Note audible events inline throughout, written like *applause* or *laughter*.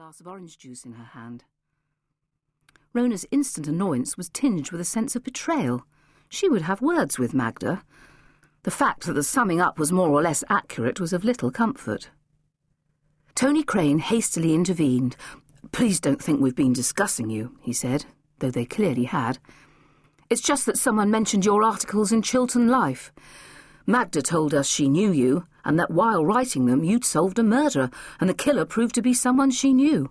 glass of orange juice in her hand. Rona's instant annoyance was tinged with a sense of betrayal. She would have words with Magda. The fact that the summing up was more or less accurate was of little comfort. Tony Crane hastily intervened. Please don't think we've been discussing you, he said, though they clearly had. It's just that someone mentioned your articles in Chiltern Life. Magda told us she knew you, and that while writing them you'd solved a murder, and the killer proved to be someone she knew.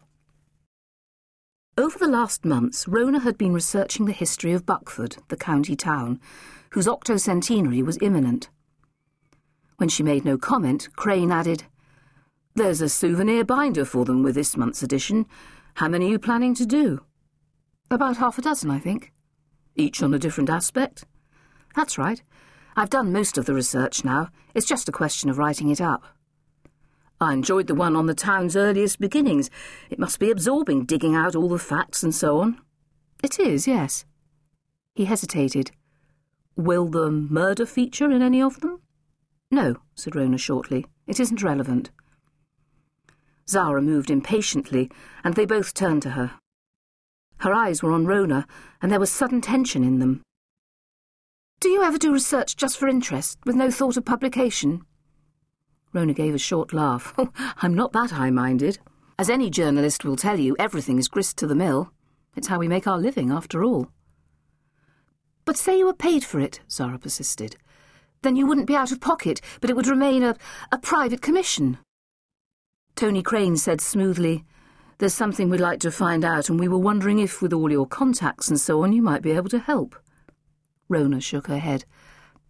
Over the last months, Rona had been researching the history of Buckford, the county town, whose octocentenary was imminent. When she made no comment, Crane added, There's a souvenir binder for them with this month's edition. How many are you planning to do? About half a dozen, I think. Each on a different aspect? That's right. I've done most of the research now. It's just a question of writing it up. I enjoyed the one on the town's earliest beginnings. It must be absorbing, digging out all the facts and so on. It is, yes. He hesitated. Will the murder feature in any of them? No, said Rona shortly. It isn't relevant. Zara moved impatiently, and they both turned to her. Her eyes were on Rona, and there was sudden tension in them. Do you ever do research just for interest, with no thought of publication? Rona gave a short laugh. *laughs* I'm not that high-minded. As any journalist will tell you, everything is grist to the mill. It's how we make our living, after all. But say you were paid for it, Zara persisted. Then you wouldn't be out of pocket, but it would remain a, a private commission. Tony Crane said smoothly, There's something we'd like to find out, and we were wondering if, with all your contacts and so on, you might be able to help. Rona shook her head.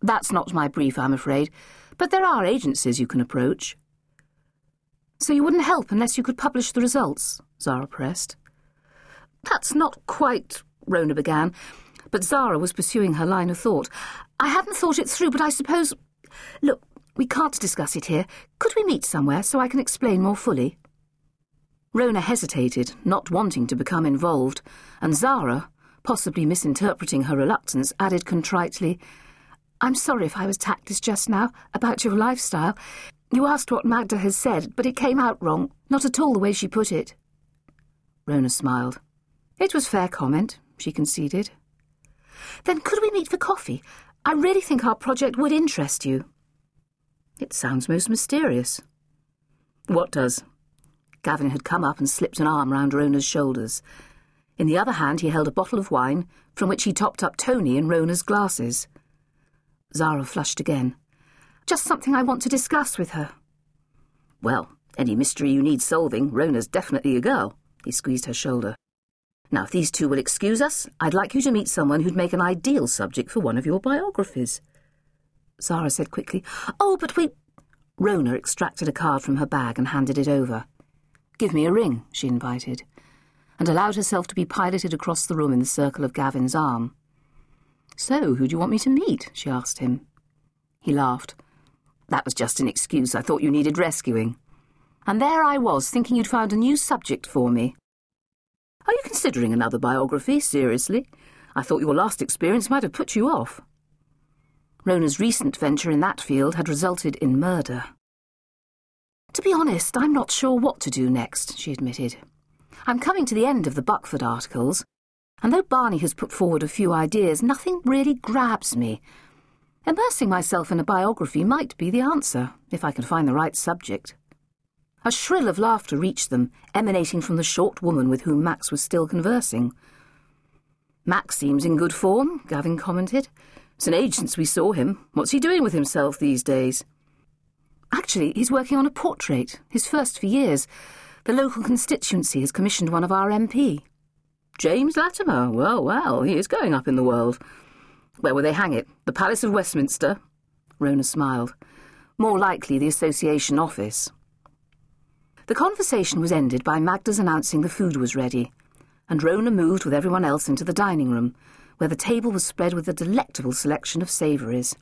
That's not my brief, I'm afraid. But there are agencies you can approach. So you wouldn't help unless you could publish the results? Zara pressed. That's not quite, Rona began, but Zara was pursuing her line of thought. I hadn't thought it through, but I suppose... Look, we can't discuss it here. Could we meet somewhere so I can explain more fully? Rona hesitated, not wanting to become involved, and Zara, possibly misinterpreting her reluctance, added contritely, I'm sorry if I was tactless just now about your lifestyle. You asked what Magda has said, but it came out wrong, not at all the way she put it. Rona smiled. It was fair comment, she conceded. Then could we meet for coffee? I really think our project would interest you. It sounds most mysterious. What does? Gavin had come up and slipped an arm round Rona's shoulders. In the other hand he held a bottle of wine, from which he topped up Tony and Rona's glasses. Zara flushed again. Just something I want to discuss with her. Well, any mystery you need solving, Rona's definitely a girl. He squeezed her shoulder. Now, if these two will excuse us, I'd like you to meet someone who'd make an ideal subject for one of your biographies. Zara said quickly, Oh, but we... Rona extracted a card from her bag and handed it over. Give me a ring, she invited, and allowed herself to be piloted across the room in the circle of Gavin's arm. So, who do you want me to meet? she asked him. He laughed. That was just an excuse. I thought you needed rescuing. And there I was, thinking you'd found a new subject for me. Are you considering another biography, seriously? I thought your last experience might have put you off. Rona's recent venture in that field had resulted in murder. To be honest, I'm not sure what to do next, she admitted. I'm coming to the end of the Buckford articles, and though Barney has put forward a few ideas, nothing really grabs me. Immersing myself in a biography might be the answer, if I can find the right subject. A shrill of laughter reached them, emanating from the short woman with whom Max was still conversing. Max seems in good form, Gavin commented. It's an age since we saw him. What's he doing with himself these days? Actually, he's working on a portrait, his first for years. The local constituency has commissioned one of our MP. James Latimer. Well, well, he is going up in the world. Where will they hang it? The Palace of Westminster? Rona smiled. More likely the Association office. The conversation was ended by Magda's announcing the food was ready, and Rona moved with everyone else into the dining room, where the table was spread with a delectable selection of savouries.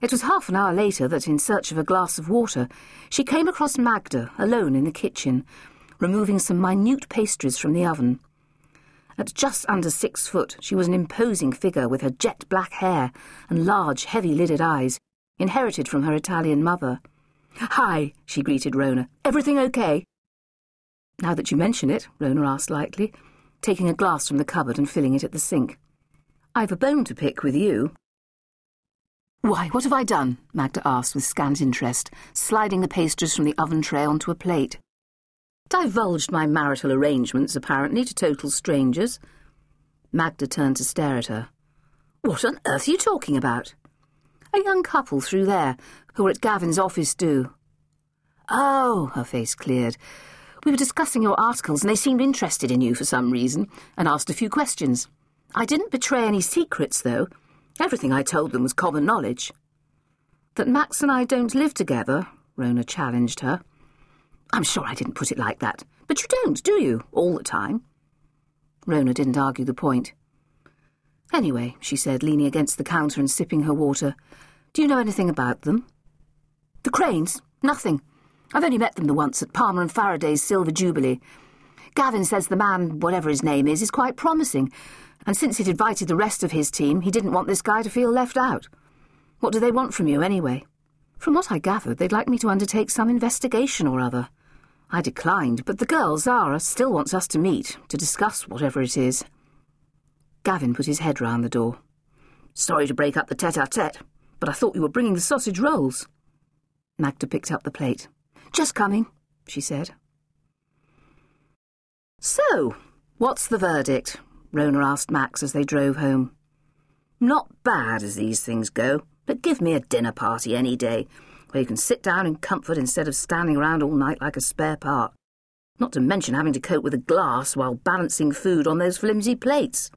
It was half an hour later that, in search of a glass of water, she came across Magda, alone in the kitchen, removing some minute pastries from the oven. At just under six foot, she was an imposing figure with her jet black hair and large, heavy-lidded eyes, inherited from her Italian mother. Hi, she greeted Rona. Everything okay? Now that you mention it, Rona asked lightly, taking a glass from the cupboard and filling it at the sink. I've a bone to pick with you. Why, what have I done? Magda asked with scant interest, sliding the pastries from the oven tray onto a plate. Divulged my marital arrangements, apparently, to total strangers. Magda turned to stare at her. What on earth are you talking about? A young couple through there, who were at Gavin's office do. Oh, her face cleared. We were discussing your articles, and they seemed interested in you for some reason, and asked a few questions. I didn't betray any secrets, though. Everything I told them was common knowledge. That Max and I don't live together, Rona challenged her. I'm sure I didn't put it like that. But you don't, do you, all the time? Rona didn't argue the point. Anyway, she said, leaning against the counter and sipping her water, do you know anything about them? The Cranes? Nothing. I've only met them the once at Palmer and Faraday's Silver Jubilee. Gavin says the man, whatever his name is, is quite promising, and since he'd invited the rest of his team, he didn't want this guy to feel left out. What do they want from you, anyway? From what I gathered, they'd like me to undertake some investigation or other. I declined, but the girl, Zara, still wants us to meet, to discuss whatever it is. Gavin put his head round the door. Sorry to break up the tete-a-tete, but I thought you were bringing the sausage rolls. Magda picked up the plate. Just coming, she said. So, what's the verdict? Rona asked Max as they drove home. Not bad as these things go, but give me a dinner party any day, where you can sit down in comfort instead of standing around all night like a spare part. Not to mention having to cope with a glass while balancing food on those flimsy plates.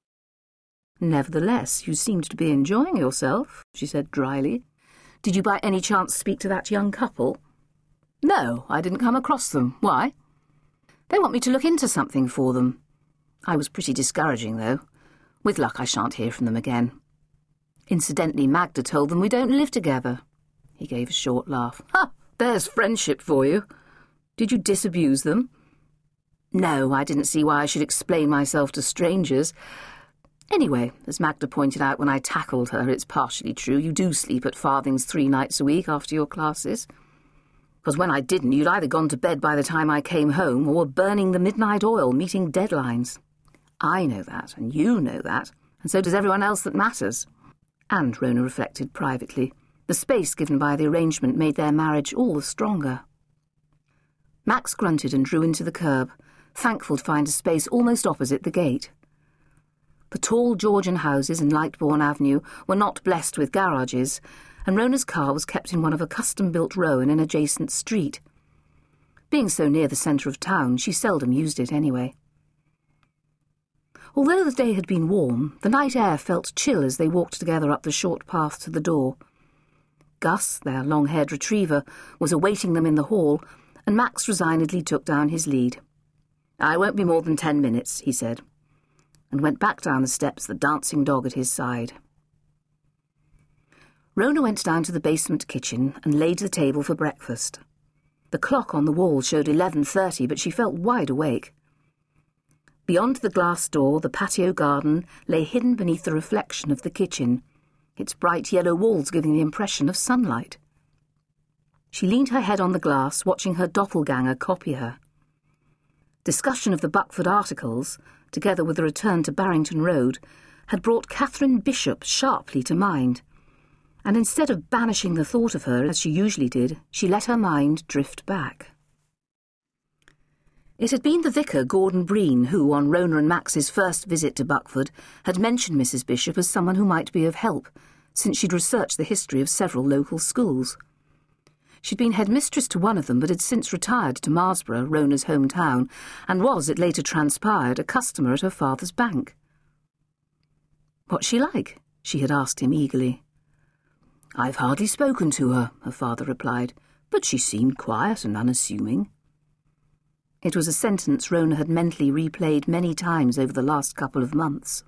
Nevertheless, you seemed to be enjoying yourself, she said dryly. Did you by any chance speak to that young couple? No, I didn't come across them. Why? They want me to look into something for them. I was pretty discouraging, though. With luck, I shan't hear from them again. Incidentally, Magda told them we don't live together. He gave a short laugh. Ha! There's friendship for you. Did you disabuse them? No, I didn't see why I should explain myself to strangers. Anyway, as Magda pointed out when I tackled her, it's partially true. You do sleep at Farthing's three nights a week after your classes. Because when I didn't, you'd either gone to bed by the time I came home or were burning the midnight oil, meeting deadlines. I know that, and you know that, and so does everyone else that matters. And, Rona reflected privately, the space given by the arrangement made their marriage all the stronger. Max grunted and drew into the curb, thankful to find a space almost opposite the gate. The tall Georgian houses in Lightbourne Avenue were not blessed with garages, and Rona's car was kept in one of a custom-built row in an adjacent street. Being so near the centre of town, she seldom used it anyway. Although the day had been warm, the night air felt chill as they walked together up the short path to the door. Gus, their long-haired retriever, was awaiting them in the hall, and Max resignedly took down his lead. I won't be more than ten minutes, he said, and went back down the steps, the dancing dog at his side. Rona went down to the basement kitchen and laid the table for breakfast. The clock on the wall showed 11.30, but she felt wide awake. Beyond the glass door, the patio garden lay hidden beneath the reflection of the kitchen, its bright yellow walls giving the impression of sunlight. She leaned her head on the glass, watching her doppelganger copy her. Discussion of the Buckford articles, together with the return to Barrington Road, had brought Catherine Bishop sharply to mind, and instead of banishing the thought of her as she usually did, she let her mind drift back. It had been the vicar, Gordon Breen, who, on Rona and Max's first visit to Buckford, had mentioned Mrs. Bishop as someone who might be of help, since she'd researched the history of several local schools. She'd been headmistress to one of them, but had since retired to Marsborough, Rona's hometown, and was, it later transpired, a customer at her father's bank. What's she like? she had asked him eagerly. I've hardly spoken to her, her father replied, but she seemed quiet and unassuming. It was a sentence Rona had mentally replayed many times over the last couple of months.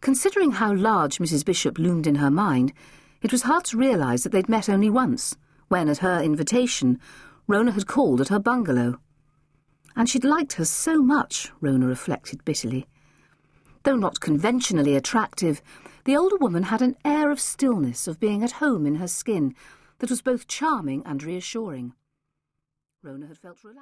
Considering how large Mrs. Bishop loomed in her mind, it was hard to realise that they'd met only once, when, at her invitation, Rona had called at her bungalow. And she'd liked her so much, Rona reflected bitterly. Though not conventionally attractive, the older woman had an air of stillness, of being at home in her skin, that was both charming and reassuring. Rona had felt relaxed.